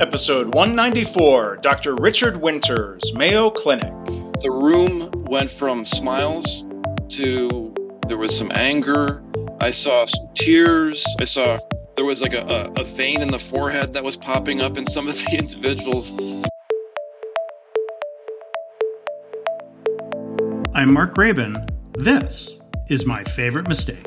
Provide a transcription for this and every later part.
Episode 194 Dr. Richard Winters, Mayo Clinic. The room went from smiles to there was some anger. I saw some tears. I saw there was like a, a, a vein in the forehead that was popping up in some of the individuals. I'm Mark Graban. This is my favorite mistake.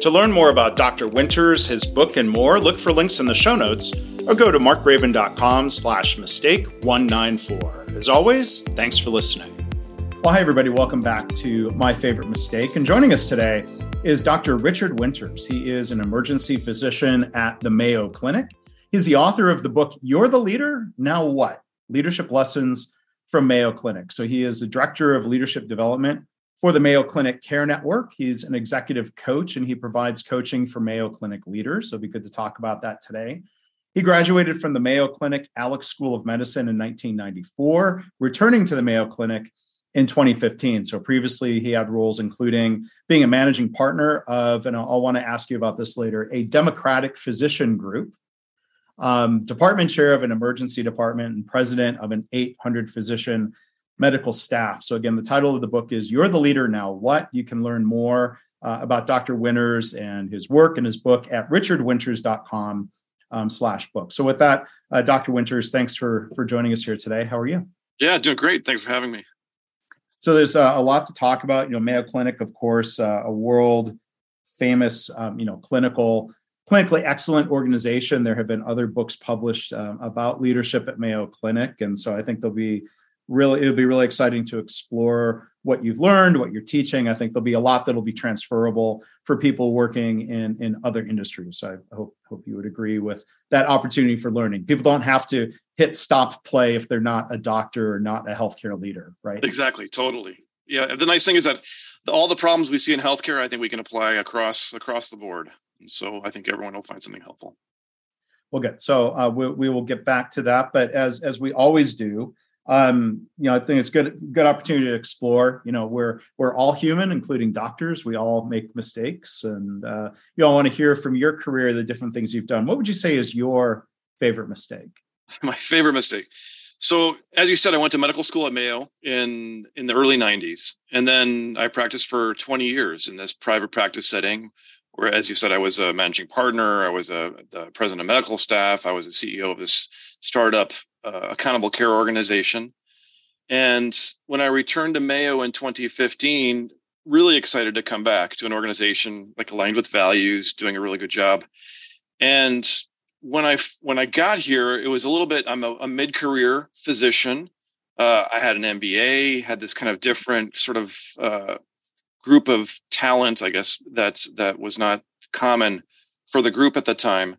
To learn more about Dr. Winters, his book, and more, look for links in the show notes or go to markgraban.com slash mistake 194. As always, thanks for listening. Well, hi, everybody. Welcome back to My Favorite Mistake. And joining us today is Dr. Richard Winters. He is an emergency physician at the Mayo Clinic. He's the author of the book, You're the Leader, Now What? Leadership Lessons from Mayo Clinic. So he is the director of leadership development for the Mayo Clinic Care Network. He's an executive coach and he provides coaching for Mayo Clinic leaders. So it'll be good to talk about that today. He graduated from the Mayo Clinic Alix School of Medicine in 1994, returning to the Mayo Clinic in 2015. So previously, he had roles including being a managing partner of, and I'll, I'll want to ask you about this later, a Democratic physician group, um, department chair of an emergency department, and president of an 800 physician medical staff. So again, the title of the book is "You're the Leader Now What." You can learn more uh, about Dr. Winters and his work and his book at richardwinters.com um, slash book. So with that, uh, Dr. Winters, thanks for for joining us here today. How are you? Yeah, doing great. Thanks for having me. So there's uh, a lot to talk about. You know, Mayo Clinic, of course, uh, a world famous, um, you know, clinical, clinically excellent organization. There have been other books published um, about leadership at Mayo Clinic, and so I think there'll be really it'll be really exciting to explore what you've learned what you're teaching. I think there'll be a lot that'll be transferable for people working in in other industries. So i hope hope you would agree with that opportunity for learning. People don't have to hit stop play if they're not a doctor or not a healthcare leader right? Exactly totally. Yeah the nice thing is that all the problems we see in healthcare i think we can apply across across the board. And so i think everyone will find something helpful. Well good. So uh, we, we will get back to that. But as as we always do um, you know, I think it's good good opportunity to explore. You know, we're we're all human, including doctors. We all make mistakes, and uh, you all want to hear from your career the different things you've done. What would you say is your favorite mistake? My favorite mistake. So, as you said, I went to medical school at Mayo in in the early '90s, and then I practiced for 20 years in this private practice setting. Where, as you said, I was a managing partner, I was a the president of medical staff, I was a CEO of this startup uh, accountable care organization. And when I returned to Mayo in 2015, really excited to come back to an organization like aligned with values, doing a really good job. And when I when I got here, it was a little bit. I'm a, a mid career physician. Uh, I had an MBA, had this kind of different sort of uh, group of talent, I guess that that was not common for the group at the time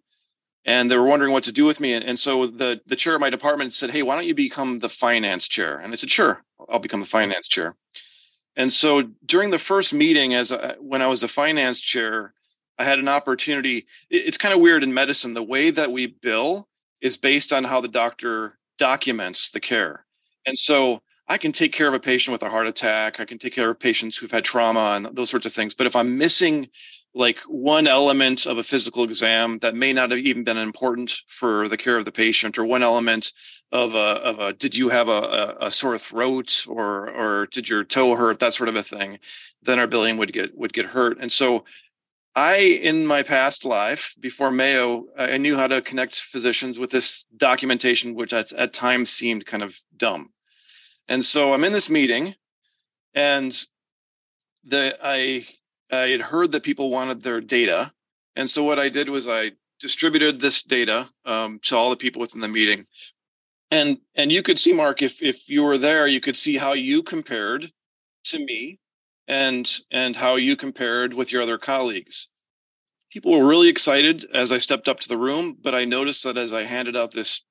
and they were wondering what to do with me. And, and, so the the chair of my department said, "Hey, why don't you become the finance chair?" And I said, "Sure, I'll become the finance chair." And so during the first meeting, as I, when I was a finance chair, I had an opportunity. It's kind of weird in medicine. The way that we bill is based on how the doctor documents the care, and so I can take care of a patient with a heart attack. I can take care of patients who've had trauma and those sorts of things. But if I'm missing like one element of a physical exam that may not have even been important for the care of the patient or one element of a, of a did you have a, a, sore throat or or did your toe hurt that sort of a thing then our billing would get would get hurt and so i in my past life before mayo i knew how to connect physicians with this documentation which at, at times seemed kind of dumb and so i'm in this meeting and the i I had heard that people wanted their data. And so what I did was I distributed this data um, to all the people within the meeting. And and you could see, Mark, if if you were there, you could see how you compared to me and and how you compared with your other colleagues. People were really excited as I stepped up to the room, but I noticed that as I handed out this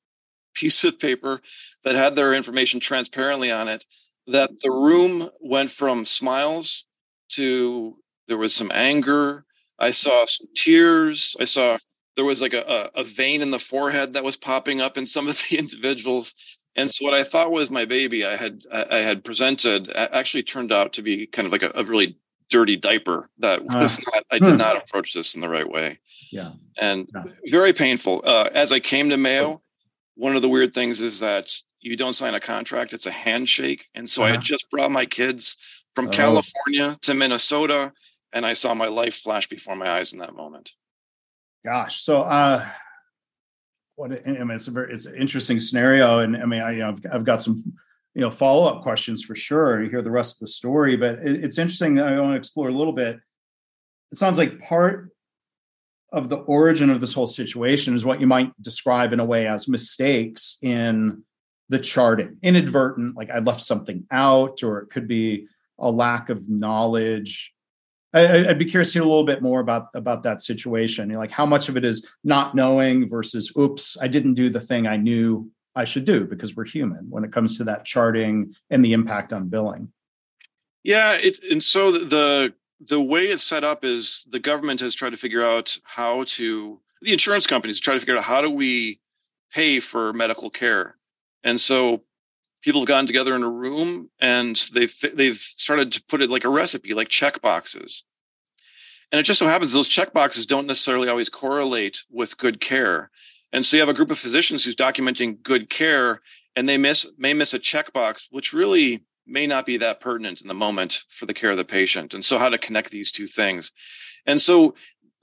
piece of paper that had their information transparently on it, that the room went from smiles to there was some anger. I saw some tears. I saw there was like a, a, vein in the forehead that was popping up in some of the individuals. And so what I thought was my baby, I had I had presented actually turned out to be kind of like a, a really dirty diaper that ah. was uh, not I did hmm. not approach this in the right way. Yeah. And yeah. very painful. Uh, as I came to Mayo, one of the weird things is that you don't sign a contract, it's a handshake. And so uh-huh. I had just brought my kids from oh. California to Minnesota and I saw my life flash before my eyes in that moment. Gosh. So uh what I mean, it's a very it's an interesting scenario, and I mean, I you know I've, I've got some you know follow up questions for sure. You hear the rest of the story, but it, it's interesting. I want to explore a little bit. It sounds like part of the origin of this whole situation is what you might describe in a way as mistakes in the charting, inadvertent, like I left something out, or it could be a lack of knowledge I, would be curious to hear a little bit more about about that situation. You know, like how much of it is not knowing versus oops, I didn't do the thing I knew I should do because we're human when it comes to that charting and the impact on billing. Yeah, it's and so the the way it's set up is the government has tried to figure out how to the insurance companies try to figure out how do we pay for medical care, and so people have gotten together in a room and they've they've started to put it like a recipe, like check boxes. And it just so happens those check boxes don't necessarily always correlate with good care. And so you have a group of physicians who's documenting good care and they miss may miss a checkbox, which really may not be that pertinent in the moment for the care of the patient. And so how to connect these two things. And so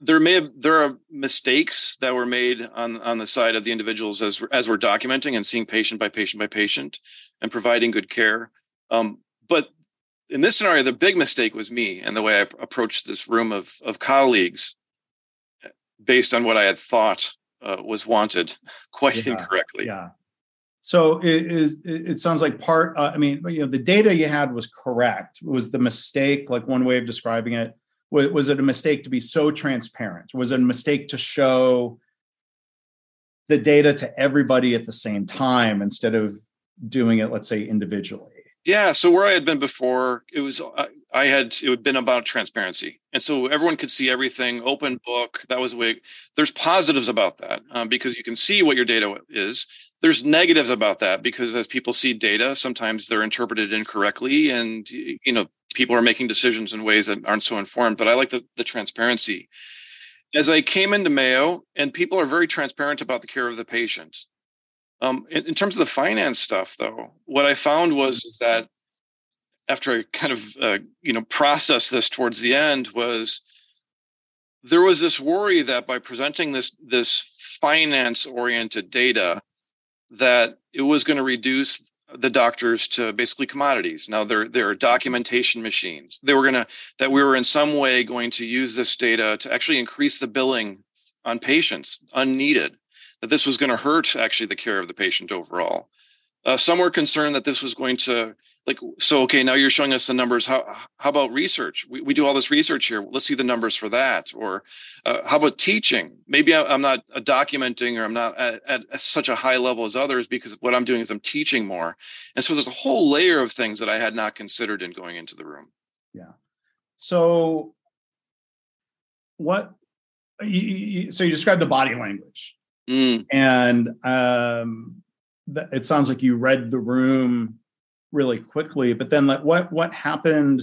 there may have there are mistakes that were made on on the side of the individuals as as we're documenting and seeing patient by patient by patient and providing good care um, but in this scenario the big mistake was me and the way i approached this room of of colleagues based on what i had thought uh, was wanted quite yeah, incorrectly yeah so it is it sounds like part uh, i mean you know the data you had was correct. Was the mistake like one way of describing it was it a mistake to be so transparent? Was it a mistake to show the data to everybody at the same time instead of doing it let's say individually? Yeah so where i had been before it was i had it had been about transparency. And so everyone could see everything open book that was the way there's positives about that um, because you can see what your data is there's negatives about that because as people see data sometimes they're interpreted incorrectly and you know people are making decisions in ways that aren't so informed but i like the, the transparency. As i came into mayo and people are very transparent about the care of the patient um, in, in, terms of the finance stuff though what i found was that after i kind of uh, you know processed this towards the end was there was this worry that by presenting this this finance oriented data that it was going to reduce the doctors to basically commodities. Now they're they're documentation machines. They were gonna that we were in some way going to use this data to actually increase the billing on patients unneeded. That this was going to hurt actually the care of the patient overall. Uh, some were concerned that this was going to like so okay now you're showing us the numbers. How how about research? We, we do all this research here. Let's see the numbers for that. Or uh, how about teaching? Maybe I, am not uh, documenting or i'm not at, at, such a high level as others because what i'm doing is i'm teaching more. And so there's a whole layer of things that i had not considered in going into the room. Yeah. So what so you described the body language. Mm. and um it sounds like you read the room really quickly but then like what what happened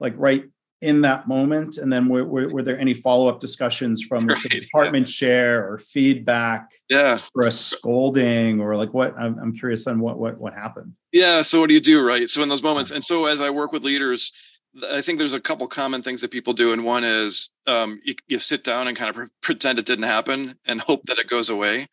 like right in that moment? And then were, were, were there any follow-up discussions from right, the department yeah. chair or feedback yeah. or a scolding or like what I'm, I'm curious on what what what happened. Yeah so what do you do right? So in those moments and so as i work with leaders i think there's a couple common things that people do and one is um, you, you, sit down and kind of pre- pretend it didn't happen and hope that it goes away.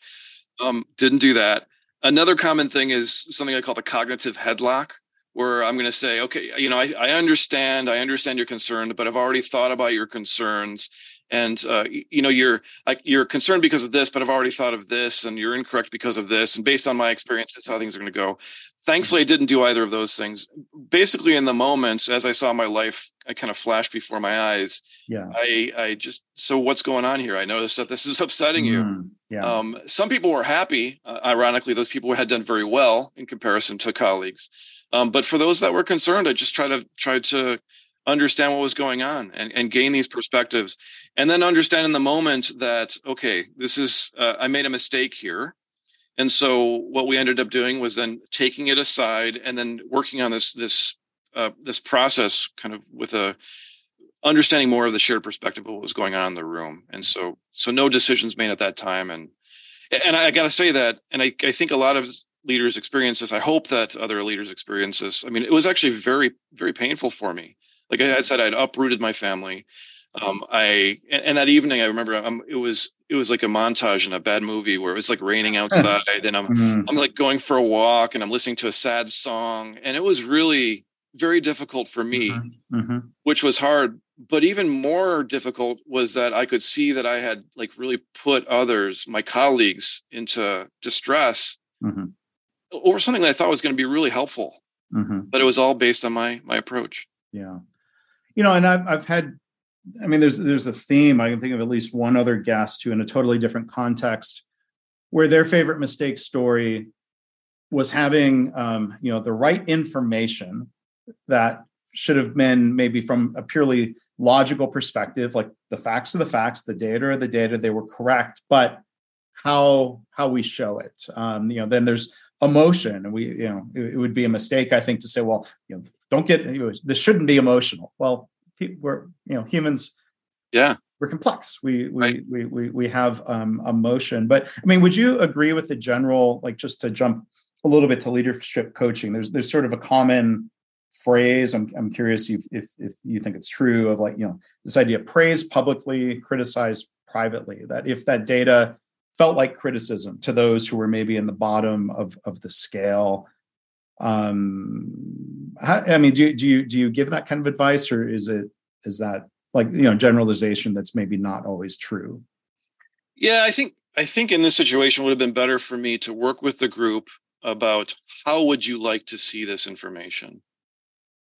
Um, didn't do that Another common thing is something I call the cognitive headlock, where I'm going to say, okay, you know, I, I understand, I understand your concern, but I've already thought about your concerns and uh, you know you're like you're concerned because of this but i've already thought of this and you're incorrect because of this and based on my experience that's how things are going to go thankfully i didn't do either of those things. Basically in the moments as i saw my life i kind of flashed before my eyes yeah. I i just so what's going on here? I noticed that this is upsetting you. Mm, yeah. um, some people were happy uh, ironically those people had done very well in comparison to colleagues. Um, but for those that were concerned, I just tried to try to understand what was going on and, and gain these perspectives. And then understand in the moment that okay this is uh, i made a mistake here. And so what we ended up doing was then taking it aside and then working on this this uh, this process kind of with a understanding more of the shared perspective of what was going on in the room and so so no decisions made at that time and and i got to say that and I, I think a lot of leaders experience this i hope that other leaders experience this i mean it was actually very very painful for me like I said, I'd uprooted my family. Um, I and, that evening, I remember um, it was it was like a montage in a bad movie where it was like raining outside, and I'm mm-hmm. I'm like going for a walk, and I'm listening to a sad song, and it was really very difficult for me, mm-hmm. Mm-hmm. which was hard. But even more difficult was that I could see that I had like really put others, my colleagues, into distress mm-hmm. over something that I thought was going to be really helpful. Mm-hmm. But it was all based on my my approach. Yeah you know, and I've, I've had, I mean, there's there's a theme. I can think of at least one other guest who, in a totally different context, where their favorite mistake story was having, um, you know, the right information that should have been maybe from a purely logical perspective, like the facts are the facts, the data are the data, they were correct, but how how we show it, um, you know, then there's emotion, and we, you know, it, it would be a mistake, I think, to say, well, you know, don't get this shouldn't be emotional. Well we're you know humans yeah. we're complex. We we right. we, we we have um emotion. But i mean would you agree with the general like just to jump a little bit to leadership coaching there's there's sort of a common phrase i'm, I'm curious if, if if you think it's true of like you know this idea praise publicly criticize privately that if that data felt like criticism to those who were maybe in the bottom of of the scale um i mean do, do you do you give that kind of advice or is it is that like you know generalization that's maybe not always true? Yeah i think i think in this situation would have been better for me to work with the group about how would you like to see this information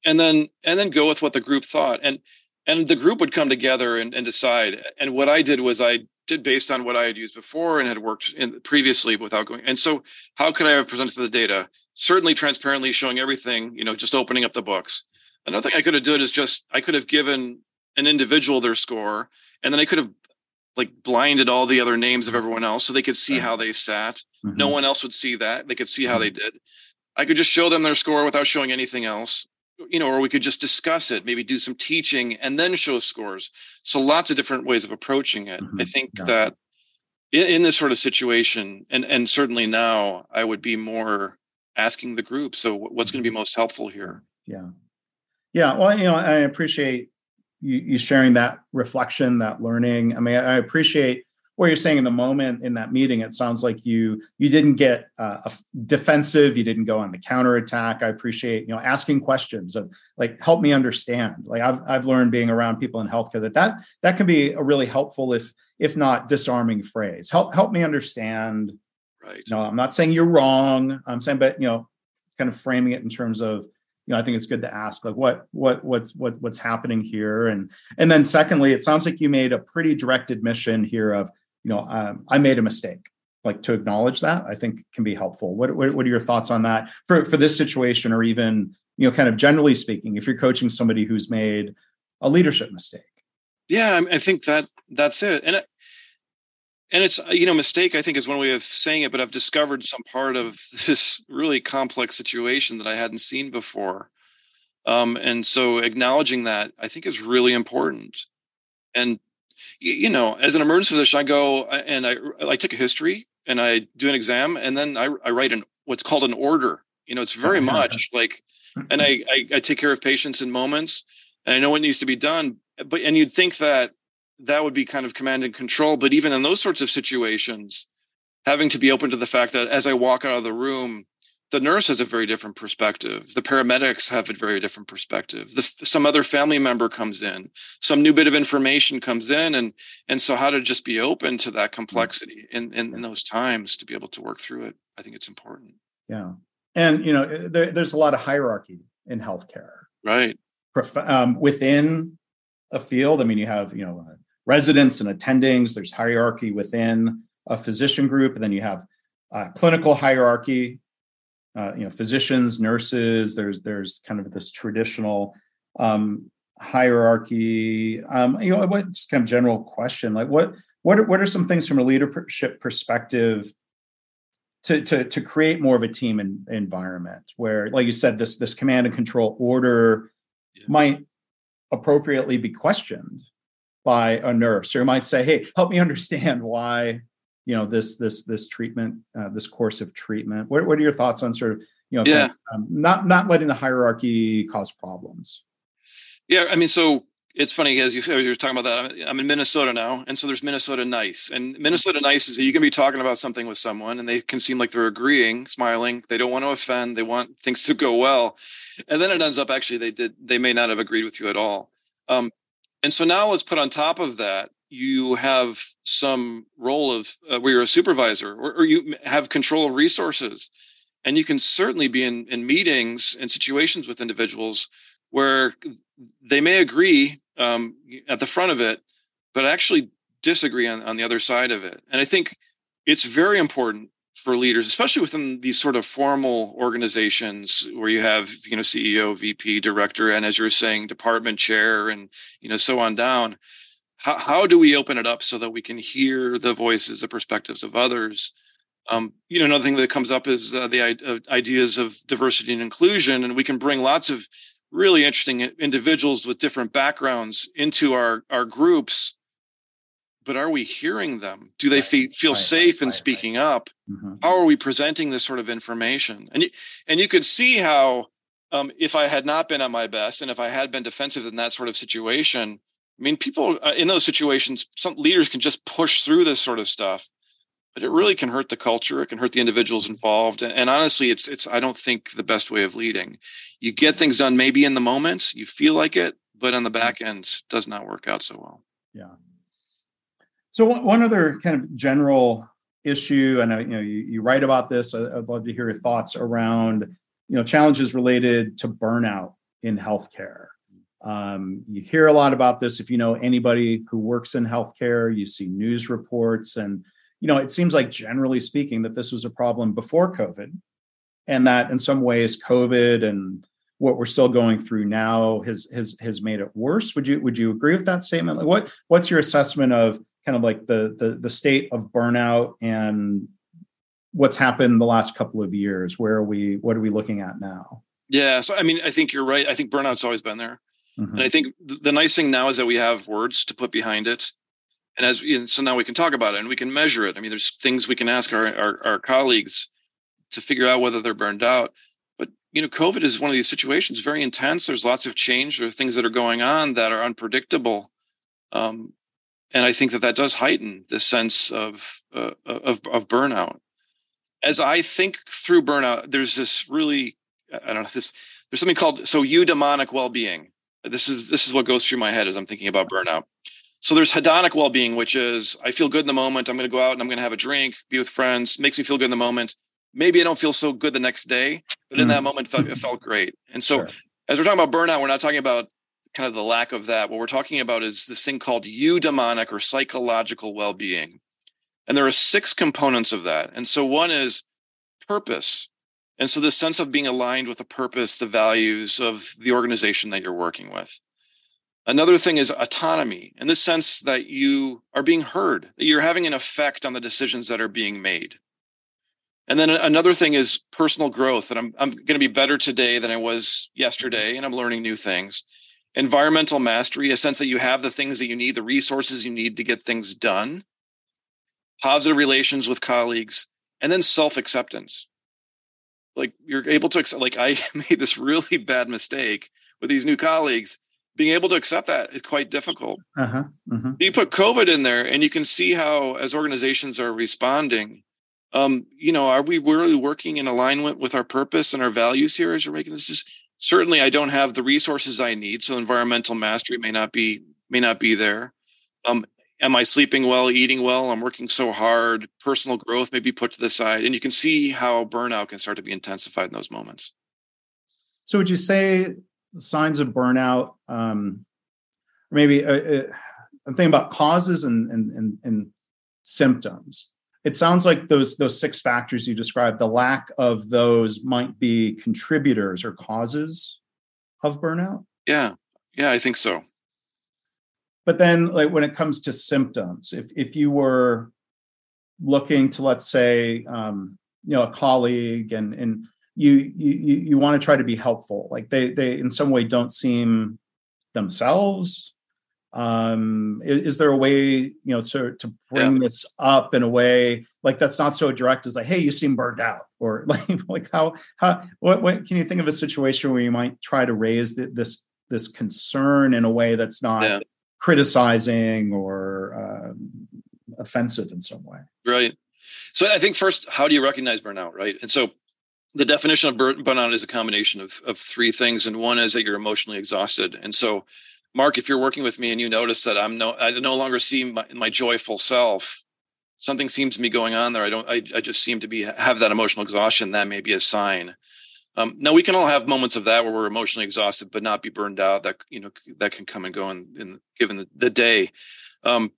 and then and then go with what the group thought and and the group would come together and, and decide and what i did was i did based on what i had used before and had worked in previously without going and so how could i have presented the data certainly transparently showing everything, you know, just opening up the books. Another thing I could have done is just I could have given an individual their score, and then I could have like blinded all the other names of everyone else so they could see how they sat. Mm-hmm. No one else would see that. They could see how they mm-hmm. did. I could just show them their score without showing anything else. You know, or we could just discuss it, maybe do some teaching and then show scores. So lots of different ways of approaching it. Mm-hmm. I think yeah. that in, in this sort of situation, and and certainly now, I would be more asking the group so what's going to be most helpful here yeah yeah well you know i appreciate you, you sharing that reflection that learning i mean i appreciate what you're saying in the moment in that meeting it sounds like you you didn't get uh, defensive you didn't go on the counterattack i appreciate you know asking questions of like help me understand like I've, I've learned being around people in healthcare that that that can be a really helpful if if not disarming phrase help help me understand Right. No, I'm not saying you're wrong. I'm saying, but you know, kind of framing it in terms of, you know, I think it's good to ask like what what what's what what's happening here, and and then secondly, it sounds like you made a pretty direct admission here of, you know, um, I made a mistake. Like to acknowledge that, I think can be helpful. What, what what are your thoughts on that for for this situation, or even you know, kind of generally speaking, if you're coaching somebody who's made a leadership mistake? Yeah, I think that that's it, and and it's you know mistake i think is one way of saying it but i've discovered some part of this really complex situation that i hadn't seen before um, and so acknowledging that i think is really important and you know as an emergency physician i go uh, and i i take a history and i do an exam and then i, I write an what's called an order you know it's oh, very much like mm-hmm. and I, I i take care of patients in moments and i know what needs to be done but and you'd think that that would be kind of command and control. But even in those sorts of situations, having to be open to the fact that as I walk out of the room, the nurse has a very different perspective. The paramedics have a very different perspective. The, some other family member comes in, some new bit of information comes in, and and so how to just be open to that complexity in, in, in those times to be able to work through it. I think it's important. Yeah, and you know, there, there's a lot of hierarchy in healthcare, right? Um, within a field, I mean, you have you know residents and attendings. There's hierarchy within a physician group, and then you have uh, clinical hierarchy. Uh, you know physicians, nurses. There's there's kind of this traditional um, hierarchy. Um, you know, what just kind of general question like what what are, what are some things from a leadership perspective to to to create more of a team in, environment where, like you said, this this command and control order yeah. might appropriately be questioned by a nurse or might say hey help me understand why you know this this this treatment uh, this course of treatment? What, what are your thoughts on sort of you know yeah. Kind of, um, not not letting the hierarchy cause problems? Yeah i mean so it's funny as you, were talking about that i'm in minnesota now and so there's minnesota nice and minnesota nice is that you can be talking about something with someone and they can seem like they're agreeing smiling they don't want to offend they want things to go well and then it ends up actually they did they may not have agreed with you at all. Um, and so now let's put on top of that, you have some role of uh, where you're a supervisor or, or, you have control of resources. And you can certainly be in, in meetings and situations with individuals where they may agree um, at the front of it, but actually disagree on, on the other side of it. And I think it's very important for leaders, especially within these sort of formal organizations where you have, you know, CEO, VP, director, and as you're saying, department chair, and you know, so on down. How, how do we open it up so that we can hear the voices, the perspectives of others? Um, you know, another thing that comes up is uh, the uh, ideas of diversity and inclusion, and we can bring lots of really interesting individuals with different backgrounds into our our groups but are we hearing them? Do they right, feel, feel right, safe right, in speaking up? Mm-hmm. How are we presenting this sort of information? And you, and you could see how, um, if I had not been at my best and if I had been defensive in that sort of situation, I mean, people uh, in those situations, some leaders can just push through this sort of stuff, but it really can hurt the culture. It can hurt the individuals involved. And, and honestly, it's it's I don't think the best way of leading. You get things done maybe in the moment, you feel like it, but on the back end, does not work out so well. Yeah. So one other kind of general issue, and you know you, you write about this. I'd love to hear your thoughts around you know challenges related to burnout in healthcare. Um, you hear a lot about this if you know anybody who works in healthcare. You see news reports, and you know it seems like generally speaking that this was a problem before COVID, and that in some ways COVID and what we're still going through now has has has made it worse. Would you would you agree with that statement? Like what what's your assessment of kind of like the the the state of burnout and what's happened the last couple of years where are we what are we looking at now yeah so i mean i think you're right i think burnout's always been there mm-hmm. and i think the nice thing now is that we have words to put behind it and as and so now we can talk about it and we can measure it i mean there's things we can ask our, our, our colleagues to figure out whether they're burned out but you know covid is one of these situations very intense there's lots of change there are things that are going on that are unpredictable um, and I think that that does heighten the sense of, uh, of of burnout. As I think through burnout, there's this really I don't know this. There's something called so eudaimonic well-being. This is this is what goes through my head as I'm thinking about burnout. So there's hedonic well-being, which is I feel good in the moment. I'm going to go out and I'm going to have a drink, be with friends, makes me feel good in the moment. Maybe I don't feel so good the next day, but in mm. that moment, it felt great. And so, sure. as we're talking about burnout, we're not talking about kind of the lack of that. What we're talking about is this thing called eudaimonic or psychological well being. And there are six components of that. And so one is purpose. And so the sense of being aligned with the purpose, the values of the organization that you're working with. Another thing is autonomy, in the sense that you are being heard, that you're having an effect on the decisions that are being made. And then another thing is personal growth, that I'm, I'm going to be better today than I was yesterday, and I'm learning new things environmental mastery, a sense that you have the things that you need, the resources you need to get things done, positive relations with colleagues, and then self acceptance. Like you're able to accept, like I made this really bad mistake with these new colleagues. Being able to accept that is quite difficult. Uh-huh. Mm-hmm. You put COVID in there, and you can see how, as organizations are responding, um, you know, are we really working in alignment with our purpose and our values here as you're making this? Is certainly I don't have the resources I need, so environmental mastery may not be may not be there. Um, am I sleeping well, eating well? I'm working so hard. Personal growth may be put to the side, and you can see how burnout can start to be intensified in those moments. So, would you say signs of burnout, um, maybe uh, uh, I'm thinking about causes and, and and, and symptoms? it sounds like those those six factors you described, the lack of those might be contributors or causes of burnout. Yeah, yeah, I think so. But then, like when it comes to symptoms, if if you were looking to, let's say, um, you know, a colleague, and and you you you want to try to be helpful, like they they in some way don't seem themselves um is, is, there a way you know to to bring yeah. this up in a way like that's not so direct as like hey you seem burned out or like like how how what, what can you think of a situation where you might try to raise the, this this concern in a way that's not yeah. Criticizing or um, offensive in some way right so i think first how do you recognize burnout right and so the definition of burnout is a combination of, of three things and one is that you're emotionally exhausted and so Mark, if you're working with me and you notice that I'm no, I no longer see my, my joyful self, something seems to be going on there. I don't, I, I just seem to be have that emotional exhaustion. That may be a sign. Um, now we can all have moments of that where we're emotionally exhausted, but not be burned out. That you know that can come and go in, in given the, the day. Um,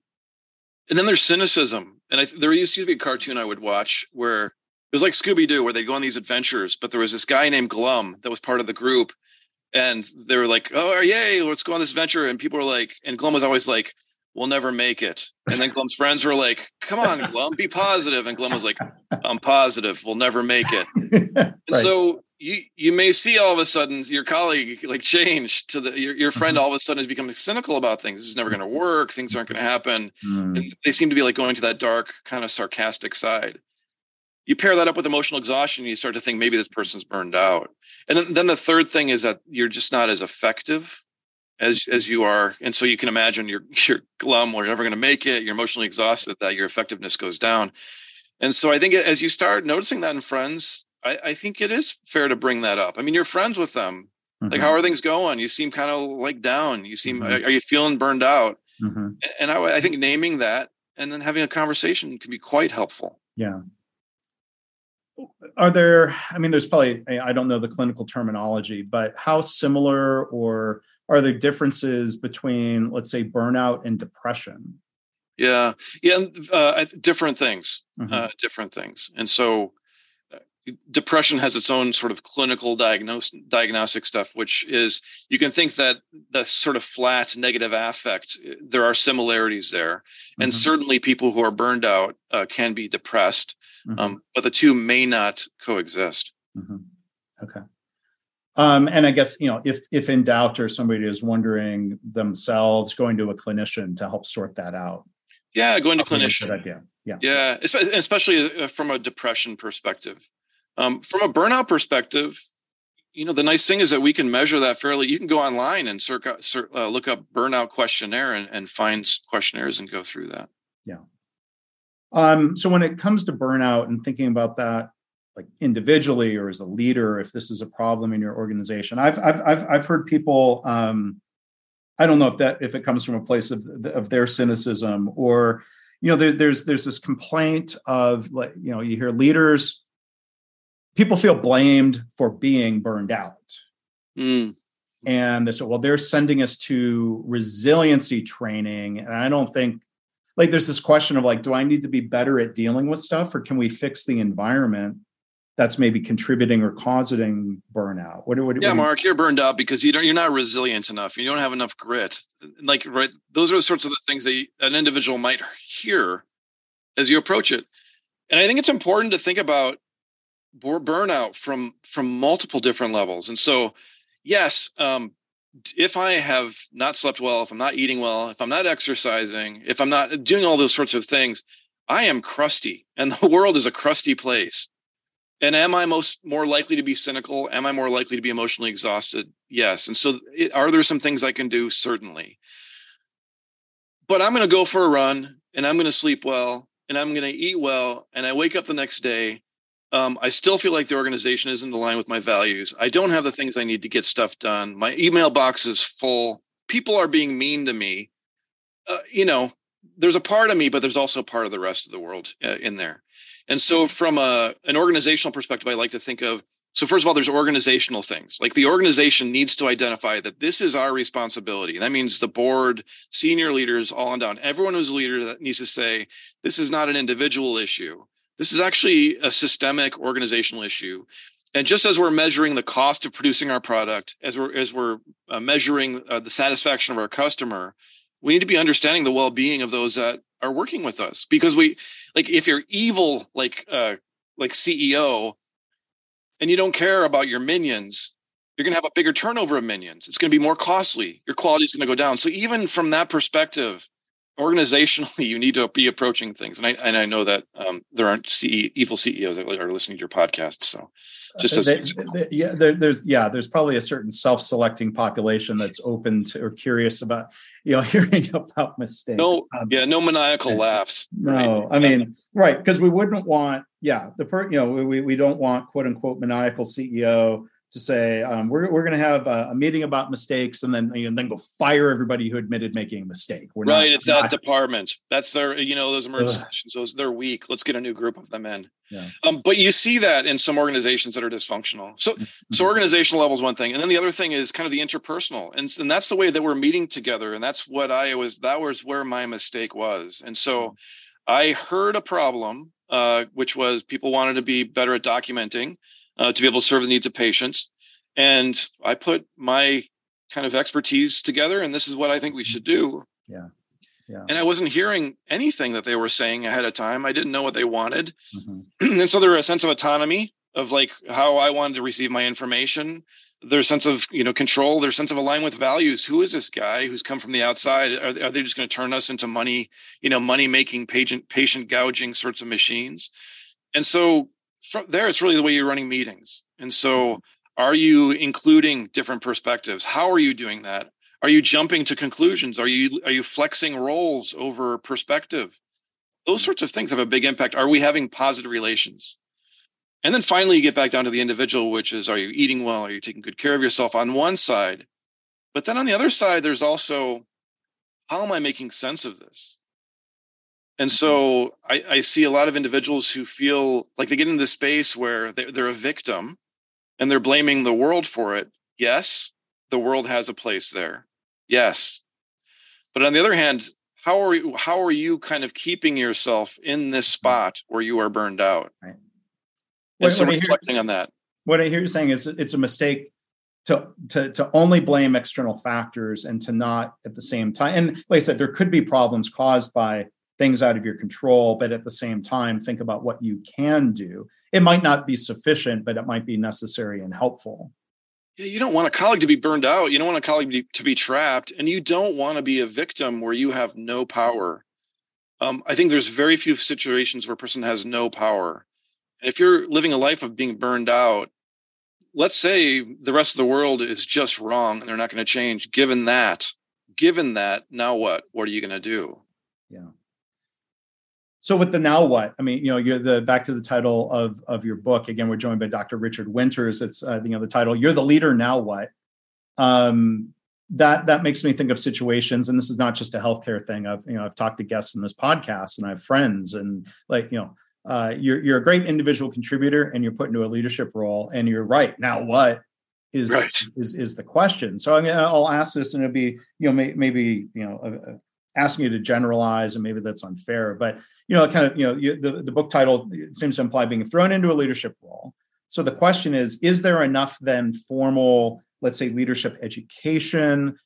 and then there's cynicism. And I, there used to be a cartoon I would watch where it was like Scooby Doo, where they go on these adventures. But there was this guy named Glum that was part of the group, and they were like, "Oh, yay, let's go on this adventure!" And people were like, and Glum was always like, "We'll never make it." And then Glum's friends were like, "Come on, Glum, be positive." And Glum was like, "I'm positive. We'll never make it." and right. so you you may see all of a sudden your colleague like change to the your, your friend mm-hmm. all of a sudden is becoming cynical about things. This is never going to work. Things aren't going to happen. Mm. And they seem to be like going to that dark, kind of sarcastic side you pair that up with emotional exhaustion, and you start to think maybe this person's burned out. And then, then the third thing is that you're just not as effective as as you are. And so you can imagine you're you're glum or you're never going to make it, you're emotionally exhausted, that your effectiveness goes down. And so I think as you start noticing that in friends, I, I think it is fair to bring that up. I mean, you're friends with them. Mm-hmm. Like, how are things going? You seem kind of like down. You seem, mm-hmm. are you feeling burned out? Mm-hmm. And I, I think naming that and then having a conversation can be quite helpful. Yeah are there i mean there's probably i don't know the clinical terminology but how similar or are there differences between let's say burnout and depression yeah yeah uh, different things mm-hmm. uh, different things and so depression has its own sort of clinical diagnose, diagnostic stuff, which is you can think that the sort of flat negative affect, there are similarities there. Mm-hmm. And certainly people who are burned out uh, can be depressed, mm-hmm. um, but the two may not coexist. Mm-hmm. Okay. Um, and I guess, you know, if, if in doubt or somebody is wondering themselves, going to a clinician to help sort that out. Yeah, going to clinician. Idea. Yeah. Yeah. Especially uh, from a depression perspective. Um, from a burnout perspective, you know, the nice thing is that we can measure that fairly. You can go online and uh, look up burnout questionnaire and, and find questionnaires and go through that. Yeah. Um, so when it comes to burnout and thinking about that, like individually or as a leader, if this is a problem in your organization, I've I've I've, I've heard people. Um, I don't know if that if it comes from a place of of their cynicism or you know there, there's there's this complaint of like you know you hear leaders people feel blamed for being burned out. Mm. And they said, well, they're sending us to resiliency training. And I don't think, like, there's this question of, like, do I need to be better at dealing with stuff or can we fix the environment that's maybe contributing or causing burnout? What, what, yeah, what Mark, you- are burned out because you don't, you're not resilient enough. You don't have enough grit. Like, right. Those are the sorts of the things that an individual might hear as you approach it. And I think it's important to think about burnout from from multiple different levels. And so yes um, if i have not slept well if i'm not eating well if i'm not exercising if i'm not doing all those sorts of things i am crusty. And the world is a crusty place. And am i most more likely to be cynical? Am i more likely to be emotionally exhausted? Yes. And so it, are there some things i can do? Certainly. But i'm going to go for a run and i'm going to sleep well and i'm going to eat well and i wake up the next day um, I still feel like the organization isn't aligned with my values. I don't have the things I need to get stuff done. My email box is full. People are being mean to me. Uh, you know, there's a part of me, but there's also a part of the rest of the world uh, in there. And so, from a, an organizational perspective, I like to think of So first of all, there's organizational things. Like the organization needs to identify that this is our responsibility. That means the board, senior leaders, all on down. Everyone who's a leader that needs to say, this is not an individual issue. This is actually a systemic organizational issue. And just as we're measuring the cost of producing our product, as we're as we're uh, measuring uh, the satisfaction of our customer, we need to be understanding the well-being of those that are working with us. Because we, like, if you're evil, like uh, like CEO, and you don't care about your minions, you're going to have a bigger turnover of minions. It's going to be more costly. Your quality is going to go down. So even from that perspective, organizationally, you need to be approaching things. And I and I know that um, there aren't CE, evil CEOs that are listening to your podcast. So just as they, they, yeah, there, there's yeah, there's probably a certain self-selecting population that's open to or curious about you know hearing about mistakes. No, um, yeah, no maniacal laughs. No, right? I mean right because we wouldn't want yeah the per you know we we don't want quote unquote maniacal CEO to say um, we're, we're going to have a, a, meeting about mistakes and then and then go fire everybody who admitted making a mistake. We're right, not, it's not, that department. That's their you know those emergency those they're weak. Let's get a new group of them in. Yeah. Um, but you see that in some organizations that are dysfunctional. So mm-hmm. so organizational level is one thing, and then the other thing is kind of the interpersonal, and and that's the way that we're meeting together, and that's what I was that was where my mistake was, and so mm-hmm. I heard a problem, uh, which was people wanted to be better at documenting uh, to be able to serve the needs of patients. And I put my kind of expertise together, and this is what I think we should do. Yeah. Yeah. And I wasn't hearing anything that they were saying ahead of time. I didn't know what they wanted. Mm-hmm. and so there was a sense of autonomy of like how I wanted to receive my information. Their sense of you know control, their sense of alignment with values. Who is this guy who's come from the outside? Are, are they just going to turn us into money, you know, money making patient patient gouging sorts of machines? And so from there, it's really the way you're running meetings. And so, mm-hmm. are you including different perspectives? How are you doing that? Are you jumping to conclusions? Are you are you flexing roles over perspective? Those mm-hmm. sorts of things have a big impact. Are we having positive relations? And then finally, you get back down to the individual, which is: Are you eating well? Are you taking good care of yourself? On one side, but then on the other side, there's also how am I making sense of this? And mm-hmm. so I, I, see a lot of individuals who feel like they get into this space where they're, they're a victim and they're blaming the world for it. Yes, the world has a place there. Yes. But on the other hand, how are you, how are you kind of keeping yourself in this mm-hmm. spot where you are burned out? Right. And so reflecting hear, on that. What I hear you saying is it's a mistake to, to to only blame external factors and to not at the same time. And like I said, there could be problems caused by things out of your control, but at the same time, think about what you can do. It might not be sufficient, but it might be necessary and helpful. Yeah, you don't want a colleague to be burned out. You don't want a colleague to be trapped, and you don't want to be a victim where you have no power. Um, I think there's very few situations where a person has no power. And if you're living a life of being burned out, let's say the rest of the world is just wrong and they're not going to change. Given that, given that, now what? What are you going to do? Yeah so with the now what? I mean you know you're the back to the title of of your book. Again we're joined by dr richard winters. It's uh, you know the title you're the leader now what? Um that that makes me think of situations and this is not just a healthcare thing. I've you know i've talked to guests in this podcast and i have friends and like you know uh, you're you're a great individual contributor and you're put into a leadership role and you're right. Now what is right. is is the question. So i mean i'll ask this and it'll be you know may, maybe you know asking you to generalize and maybe that's unfair but you know, kind of, you know, you, the, the book title seems to imply being thrown into a leadership role. So the question is, is there enough then formal, let's say, leadership education?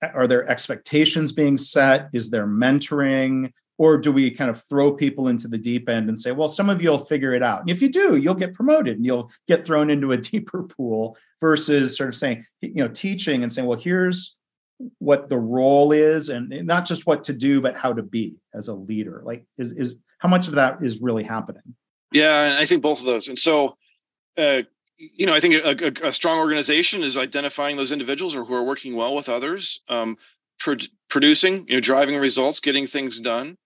Are there expectations being set? Is there mentoring? Or do we kind of throw people into the deep end and say, well, some of you will figure it out? And if you do, you'll get promoted and you'll get thrown into a deeper pool versus sort of saying, you know, teaching and saying, well, here's what the role is and not just what to do but how to be as a leader. Like is is how much of that is really happening? Yeah i think both of those. And so uh, you know i think a, a, a, strong organization is identifying those individuals or who are working well with others um, pro- producing you know driving results getting things done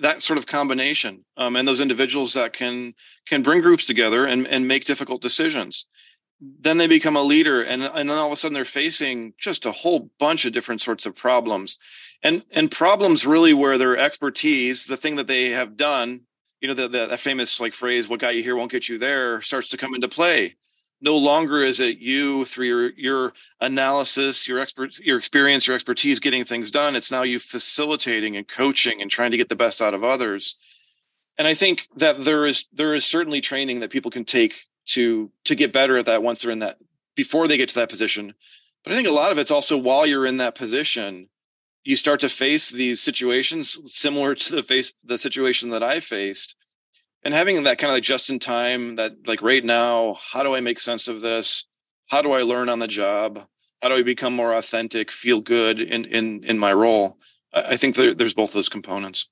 that sort of combination um, and those individuals that can can bring groups together and, and make difficult decisions then they become a leader and, and then all of a sudden they're facing just a whole bunch of different sorts of problems. And and problems really where their expertise the thing that they have done you know the, the famous like phrase what got you here won't get you there starts to come into play. No longer is it you through your your analysis your expert your experience your expertise getting things done. It's now you facilitating and coaching and trying to get the best out of others. And i think that there is there is certainly training that people can take to to get better at that once they're in that before they get to that position. But i think a lot of it's also while you're in that position you start to face these situations similar to the face the situation that i faced. And having that kind of like just in time that like right now how do i make sense of this? How do i learn on the job? How do i become more authentic feel good in in in my role? I think there, there's both those components.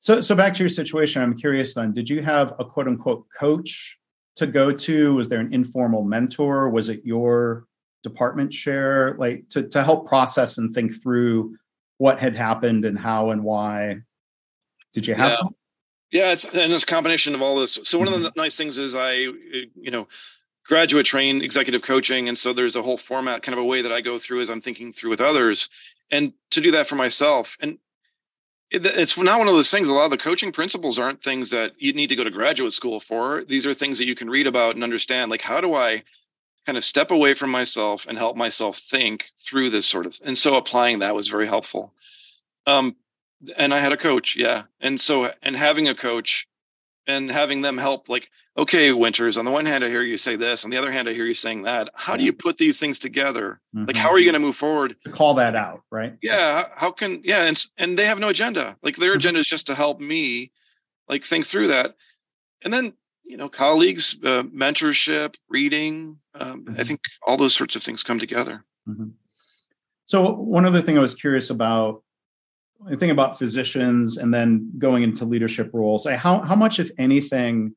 So so back to your situation i'm curious then. Did you have a quote unquote coach to go to was there an informal mentor was it your department chair like to, to help process and think through what had happened and how and why did you have yeah. Yeah, it's and it's a combination of all this. So one of the mm-hmm. nice things is I, you know, graduate train executive coaching, and so there's a whole format, kind of a way that I go through as I'm thinking through with others, and to do that for myself. And it's not one of those things. A lot of the coaching principles aren't things that you need to go to graduate school for. These are things that you can read about and understand. Like, how do I kind of step away from myself and help myself think through this sort of? And so applying that was very helpful. Um, and I had a coach, yeah. And so and having a coach and having them help like okay winters on the one hand i hear you say this on the other hand i hear you saying that how do you put these things together mm-hmm. like how are you going to move forward to call that out right yeah how can yeah and and they have no agenda like their mm-hmm. agenda is just to help me like think through that and then you know colleagues uh, mentorship reading um, mm-hmm. i think all those sorts of things come together mm-hmm. so one other thing i was curious about I think about physicians and then going into leadership roles. How how much, if anything,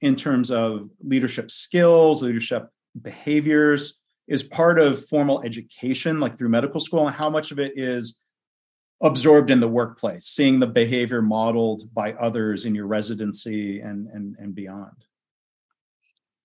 in terms of leadership skills, leadership behaviors, is part of formal education, like through medical school, and how much of it is absorbed in the workplace, seeing the behavior modeled by others in your residency and and and beyond.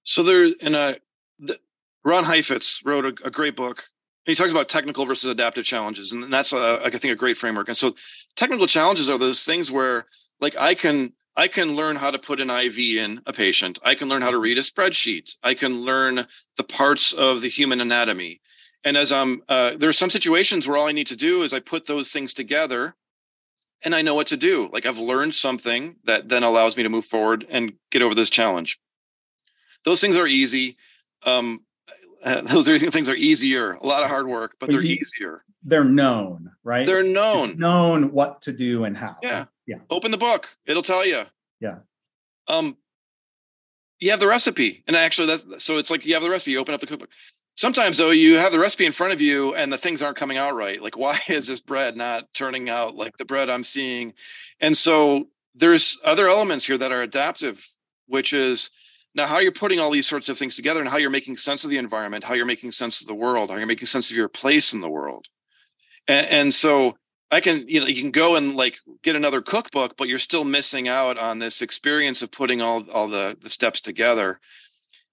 So there, in a uh, the, Ron Heifetz wrote a, a great book he talks about technical versus adaptive challenges and that's uh, a, I think a great framework and so technical challenges are those things where like i can i can learn how to put an iv in a patient i can learn how to read a spreadsheet i can learn the parts of the human anatomy and as i'm uh, there are some situations where all i need to do is i put those things together and i know what to do like i've learned something that then allows me to move forward and get over this challenge those things are easy um, uh, those are, things are easier, a lot of hard work, but, but they're you, easier. They're known, right? They're known. It's known what to do and how. Yeah. Yeah. Open the book. It'll tell you. Yeah. Um, you have the recipe. And actually that's so it's like you have the recipe, you open up the cookbook. Sometimes though, you have the recipe in front of you and the things aren't coming out right. Like, why is this bread not turning out like the bread I'm seeing? And so there's other elements here that are adaptive, which is now, how you're putting all these sorts of things together and how you're making sense of the environment, how you're making sense of the world, how you're making sense of your place in the world. And, and so I can, you know, you can go and like get another cookbook, but you're still missing out on this experience of putting all, all the, the steps together.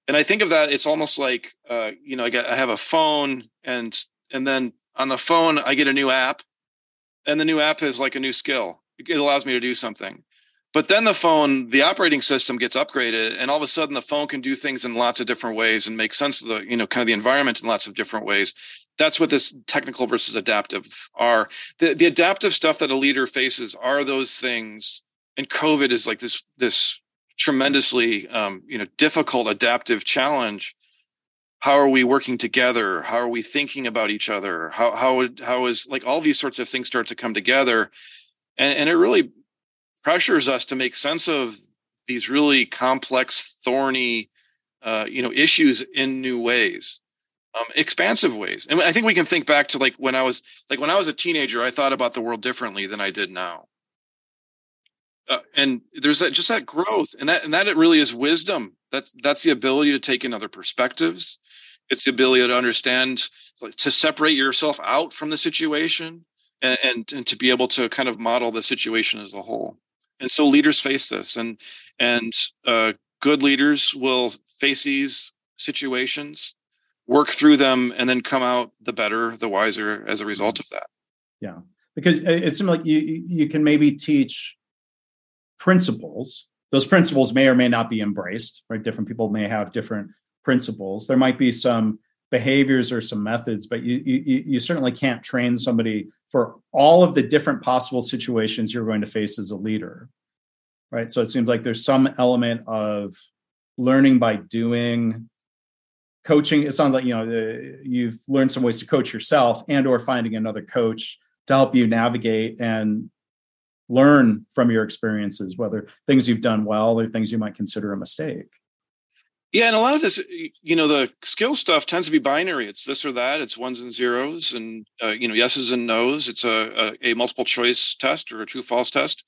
And I think of that, it's almost like, uh, you know, I got, I have a phone and, and then on the phone, I get a new app and the new app is like a new skill. It allows me to do something. But then the phone, the operating system gets upgraded, and all of a sudden the phone can do things in lots of different ways and make sense of the, you know, kind of the environment in lots of different ways. That's what this technical versus adaptive are. The, the adaptive stuff that a leader faces are those things. And COVID is like this, this tremendously, um, you know, difficult adaptive challenge. How are we working together? How are we thinking about each other? How, how, how is like all these sorts of things start to come together? And, and it really pressures us to make sense of these really complex, thorny, uh, you know, issues in new ways, um, expansive ways. And I think we can think back to like when I was like when I was a teenager, I thought about the world differently than I did now. Uh, and there's that just that growth, and that and that it really is wisdom. That's that's the ability to take in other perspectives. It's the ability to understand, to separate yourself out from the situation, and, and, and to be able to kind of model the situation as a whole and so leaders face this and and uh, good leaders will face these situations work through them and then come out the better the wiser as a mm-hmm. result of that yeah because it seems like you you can maybe teach principles those principles may or may not be embraced right different people may have different principles. There might be some behaviors or some methods, but you, you you certainly can't train somebody for all of the different possible situations you're going to face as a leader. Right. So it seems like there's some element of learning by doing coaching it sounds like you know the, you've learned some ways to coach yourself and or finding another coach to help you navigate and learn from your experiences whether things you've done well or things you might consider a mistake yeah, and a lot of this, you know, the skill stuff tends to be binary. It's this or that. It's ones and zeros, and uh, you know, yeses and nos. It's a, a, a multiple choice test or a true false test.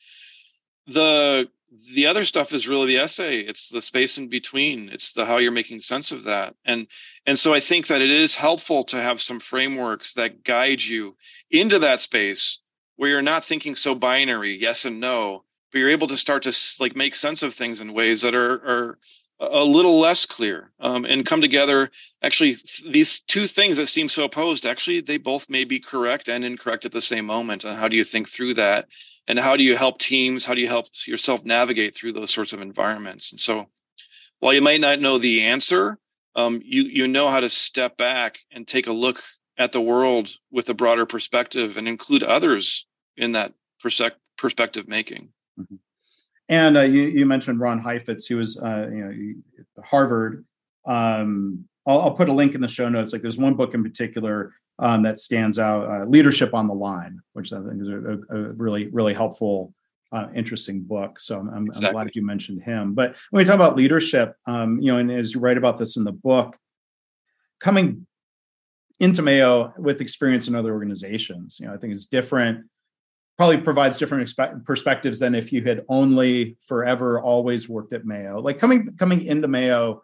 The the other stuff is really the essay. It's the space in between. It's the how you're making sense of that. And and so I think that it is helpful to have some frameworks that guide you into that space where you're not thinking so binary, yes and no, but you're able to start to like make sense of things in ways that are are a little less clear um, and come together. Actually these two things that seem so opposed actually they both may be correct and incorrect at the same moment and how do you think through that? And how do you help teams? How do you help yourself navigate through those sorts of environments? And so while you might not know the answer um, you you know how to step back and take a look at the world with a broader perspective and include others in that perspective making. And uh, you, you, mentioned Ron Heifetz. who was, uh, you know, Harvard. Um, I'll, I'll, put a link in the show notes. Like, there's one book in particular um, that stands out: uh, "Leadership on the Line," which I think is a, a really, really helpful, uh, interesting book. So I'm, exactly. I'm, glad you mentioned him. But when we talk about leadership, um, you know, and as you write about this in the book, coming into Mayo with experience in other organizations, you know, I think is different probably provides different expe- perspectives than if you had only forever always worked at Mayo. Like coming coming into Mayo,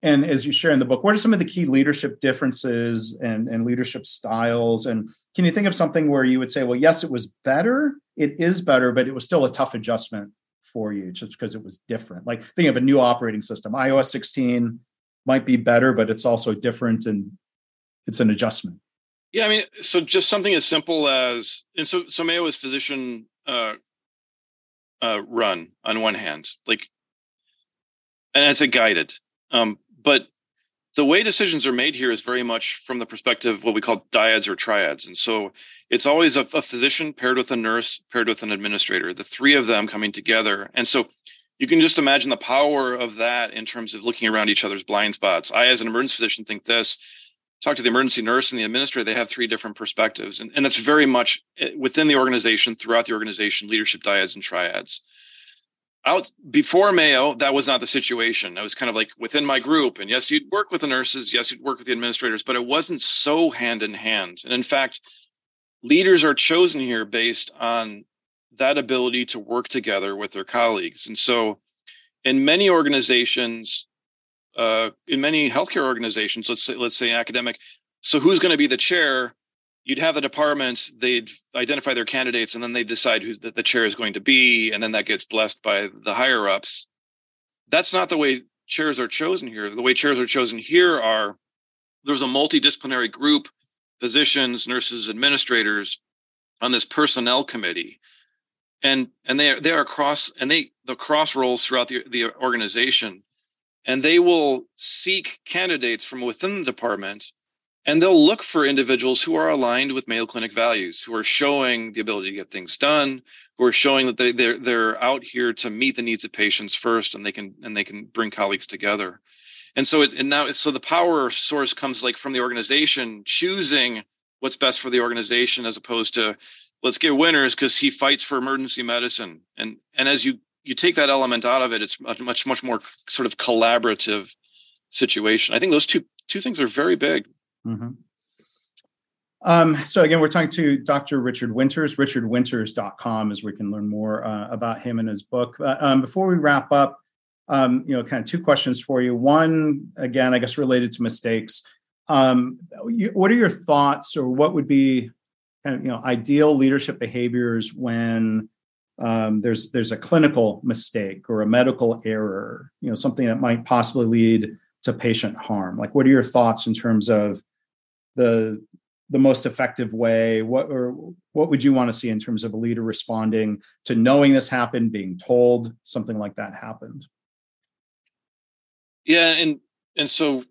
and as you share in the book, what are some of the key leadership differences and, and leadership styles? And can you think of something where you would say, well, yes, it was better, it is better, but it was still a tough adjustment for you just because it was different. Like think of a new operating system, iOS 16 might be better, but it's also different and it's an adjustment. Yeah, I mean, so just something as simple as, and so so Mayo is physician uh, uh, run on one hand, like, and as a guided. Um, but the way decisions are made here is very much from the perspective of what we call dyads or triads, and so it's always a, a physician paired with a nurse paired with an administrator, the three of them coming together, and so you can just imagine the power of that in terms of looking around each other's blind spots. I, as an emergency physician, think this talk to the emergency nurse and the administrator, they have three different perspectives. And, and that's very much eh, within the organization, throughout the organization, leadership dyads and triads. Out before Mayo, that was not the situation. I was kind of like within my group. And yes, you'd work with the nurses, yes, you'd work with the administrators, but it wasn't so hand in hand. And in fact, leaders are chosen here based on that ability to work together with their colleagues. And so in many organizations, uh, in many healthcare organizations, let's say, let's say academic. So who's going to be the chair? You'd have the departments. they'd identify their candidates, and then they decide who the, the chair is going to be, and then that gets blessed by the higher ups. That's not the way chairs are chosen here. The way chairs are chosen here are there's a multidisciplinary group, physicians, nurses, administrators, on this personnel committee and and they are they are cross and they the cross roles throughout the, the organization and they will seek candidates from within the department and they'll look for individuals who are aligned with Mayo Clinic values, who are showing the ability to get things done, who are showing that they, they're they're out here to meet the needs of patients first, and they can and they can bring colleagues together. And so it and now so the power source comes like from the organization choosing what's best for the organization as opposed to let's get Winters because he fights for emergency medicine. And and as you you take that element out of it, it's a much much more sort of collaborative situation. I think those two two things are very big. Mm-hmm. Um, so again, we're talking to Dr. Richard Winters. RichardWinters.com is where we can learn more uh, about him and his book. Uh, um, before we wrap up, um, you know, kind of two questions for you. One, again, I guess related to mistakes. Um, you, what are your thoughts, or what would be, kind of, you know, ideal leadership behaviors when um, there's there's a clinical mistake or a medical error, you know, something that might possibly lead to patient harm. Like, what are your thoughts in terms of the the most effective way? What or what would you want to see in terms of a leader responding to knowing this happened, being told something like that happened? Yeah, and and so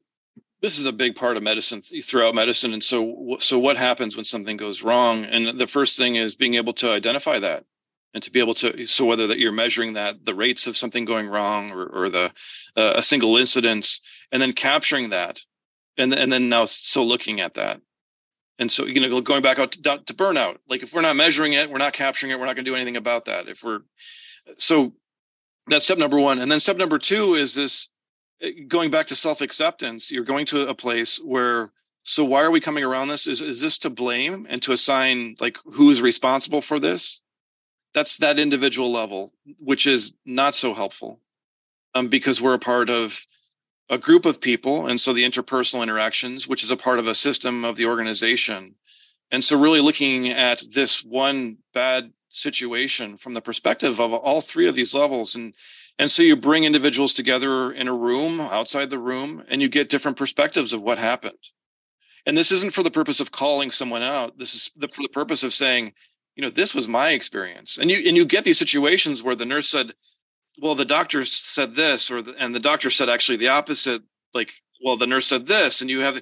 this is a big part of medicine throughout medicine and so so what happens when something goes wrong and the first thing is being able to identify that and to be able to so whether that you're measuring that the rates of something going wrong or, or the uh, a single incidence and then capturing that and and then now so looking at that. And so you know going back out to, to burnout like if we're not measuring it we're not capturing it we're not going to do anything about that. If we're so that's step number one. And then step number two is this eh, going back to self-acceptance. You're going to a place where so why are we coming around this? Is, is this to blame and to assign like who's responsible for this that's that individual level which is not so helpful um, because we're a part of a group of people and so the interpersonal interactions which is a part of a system of the organization. And so really looking at this one bad situation from the perspective of all three of these levels and and so you bring individuals together in a room outside the room and you get different perspectives of what happened. And this isn't for the purpose of calling someone out this is the, for the purpose of saying you know this was my experience. And you and you get these situations where the nurse said well the doctor said this or the, and the doctor said actually the opposite like well the nurse said this and you have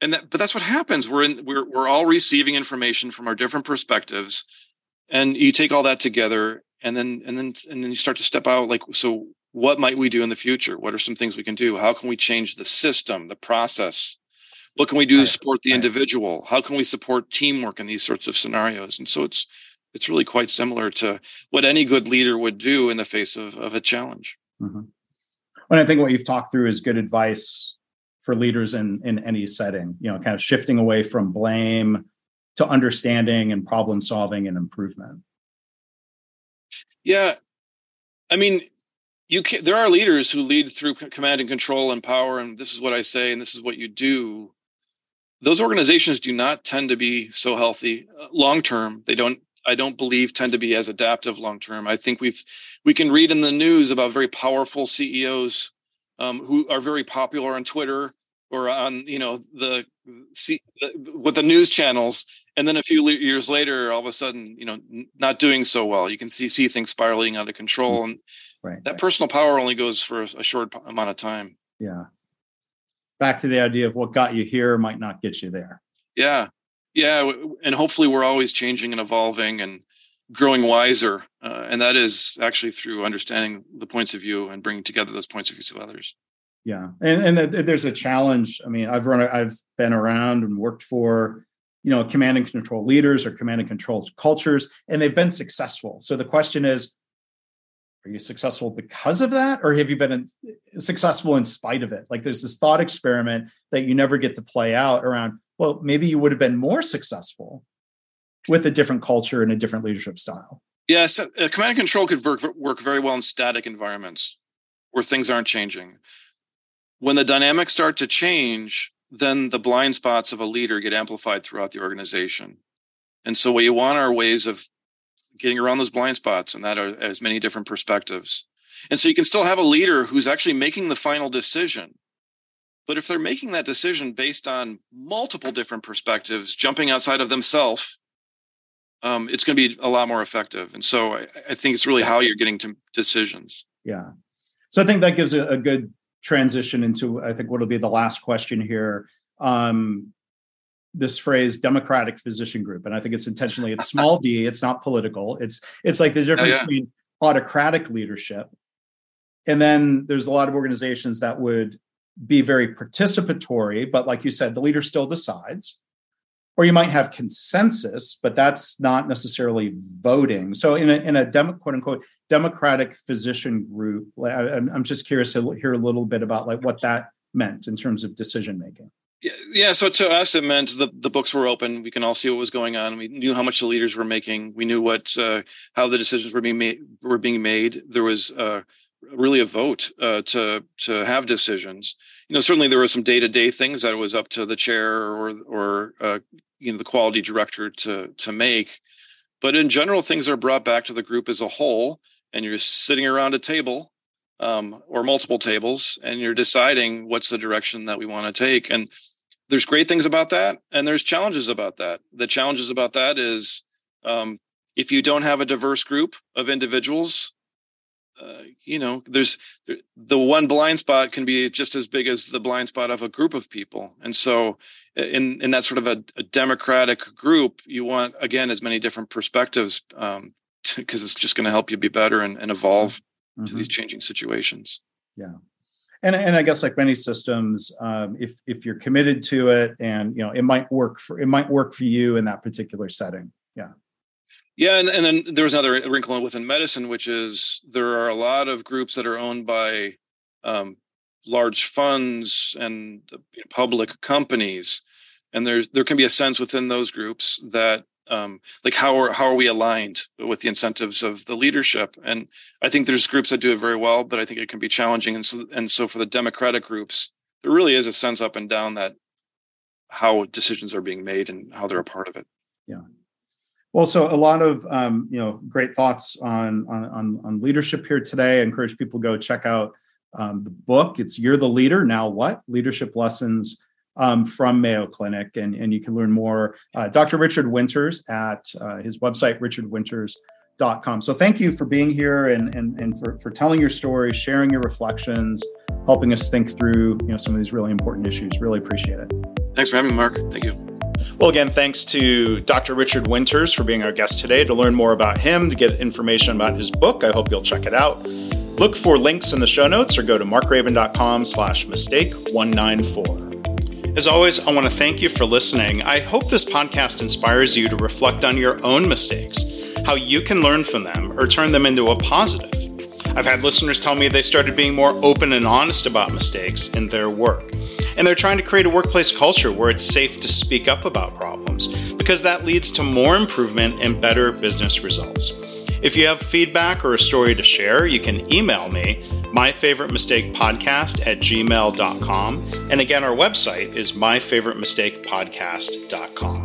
and that but that's what happens. We're in we're we're all receiving information from our different perspectives and you take all that together and then and then and then you start to step out like so what might we do in the future? What are some things we can do? How can we change the system the process what can we do to support the individual how can we support teamwork in these sorts of scenarios and so it's it's really quite similar to what any good leader would do in the face of, of a challenge. Mm-hmm. Well, I think what you've talked through is good advice for leaders in in any setting. You know, kind of shifting away from blame to understanding and problem solving and improvement. Yeah, I mean, you can, there are leaders who lead through command and control and power, and this is what I say, and this is what you do. Those organizations do not tend to be so healthy uh, long term. They don't I don't believe tend to be as adaptive long term. I think we've we can read in the news about very powerful CEOs um, who are very popular on Twitter or on you know the see with the news channels, and then a few years later, all of a sudden, you know, not doing so well. You can see see things spiraling out of control, and right, that right. personal power only goes for a short amount of time. Yeah. Back to the idea of what got you here might not get you there. Yeah, yeah and hopefully we're always changing and evolving and growing wiser uh, and that is actually through understanding the points of view and bringing together those points of views of others. Yeah and and there's a challenge. I mean i've run i've been around and worked for you know command and control leaders or command and control cultures and they've been successful. So the question is are you successful because of that or have you been in, successful in spite of it like there's this thought experiment that you never get to play out around well, maybe you would have been more successful with a different culture and a different leadership style. Yeah, so, uh, command and control could work, work very well in static environments where things aren't changing. When the dynamics start to change, then the blind spots of a leader get amplified throughout the organization. And so, what you want are ways of getting around those blind spots, and that are as many different perspectives. And so, you can still have a leader who's actually making the final decision but if they're making that decision based on multiple different perspectives, jumping outside of themselves, um, it's going to be a lot more effective. And so I, I, think it's really how you're getting to decisions. Yeah. So I think that gives a, a good transition into, I think, what'll be the last question here. Um, this phrase democratic physician group and i think it's intentionally it's small d it's not political it's it's like the difference oh, yeah. between autocratic leadership and then there's a lot of organizations that would be very participatory, but like you said, the leader still decides. Or you might have consensus, but that's not necessarily voting. So, in a, in a demo, quote unquote democratic physician group, I, I'm just curious to hear a little bit about like what that meant in terms of decision making. Yeah. So to us, it meant the, the books were open. We can all see what was going on. We knew how much the leaders were making. We knew what uh, how the decisions were being made. Were being made. There was uh, really a vote uh, to to have decisions. You know, certainly there were some day to day things that was up to the chair or or uh, you know the quality director to to make, but in general, things are brought back to the group as a whole, and you're sitting around a table um, or multiple tables, and you're deciding what's the direction that we want to take. And there's great things about that, and there's challenges about that. The challenges about that is um, if you don't have a diverse group of individuals uh, you know, there's the one blind spot can be just as big as the blind spot of a group of people, and so in in that sort of a, a democratic group, you want again as many different perspectives because um, it's just going to help you be better and, and evolve mm-hmm. to these changing situations. Yeah, and and I guess like many systems, um, if if you're committed to it, and you know, it might work for it might work for you in that particular setting. Yeah. Yeah, and, and then there was another wrinkle within medicine, which is there are a lot of groups that are owned by um, large funds and public companies, and there's there can be a sense within those groups that um, like how are how are we aligned with the incentives of the leadership? And I think there's groups that do it very well, but I think it can be challenging. And so and so for the democratic groups, there really is a sense up and down that how decisions are being made and how they're a part of it. Yeah. Well, so a lot of um, you know great thoughts on, on on leadership here today. I encourage people to go check out um, the book. It's "You're the Leader Now What: Leadership Lessons um, from Mayo Clinic," and and you can learn more. Uh, Dr. Richard Winters at uh, his website richardwinters.com. So thank you for being here and and and for for telling your story, sharing your reflections, helping us think through you know some of these really important issues. Really appreciate it. Thanks for having me, Mark. Thank you. Well, again, thanks to Dr. Richard Winters for being our guest today. To learn more about him, to get information about his book, I hope you'll check it out. Look for links in the show notes or go to markgraban.com slash mistake 194. As always, I want to thank you for listening. I hope this podcast inspires you to reflect on your own mistakes, how you can learn from them or turn them into a positive. I've had listeners tell me they started being more open and honest about mistakes in their work. And they're trying to create a workplace culture where it's safe to speak up about problems because that leads to more improvement and better business results. If you have feedback or a story to share, you can email me, myfavoritemistakepodcast at gmail.com. And again, our website is myfavoritemistakepodcast.com.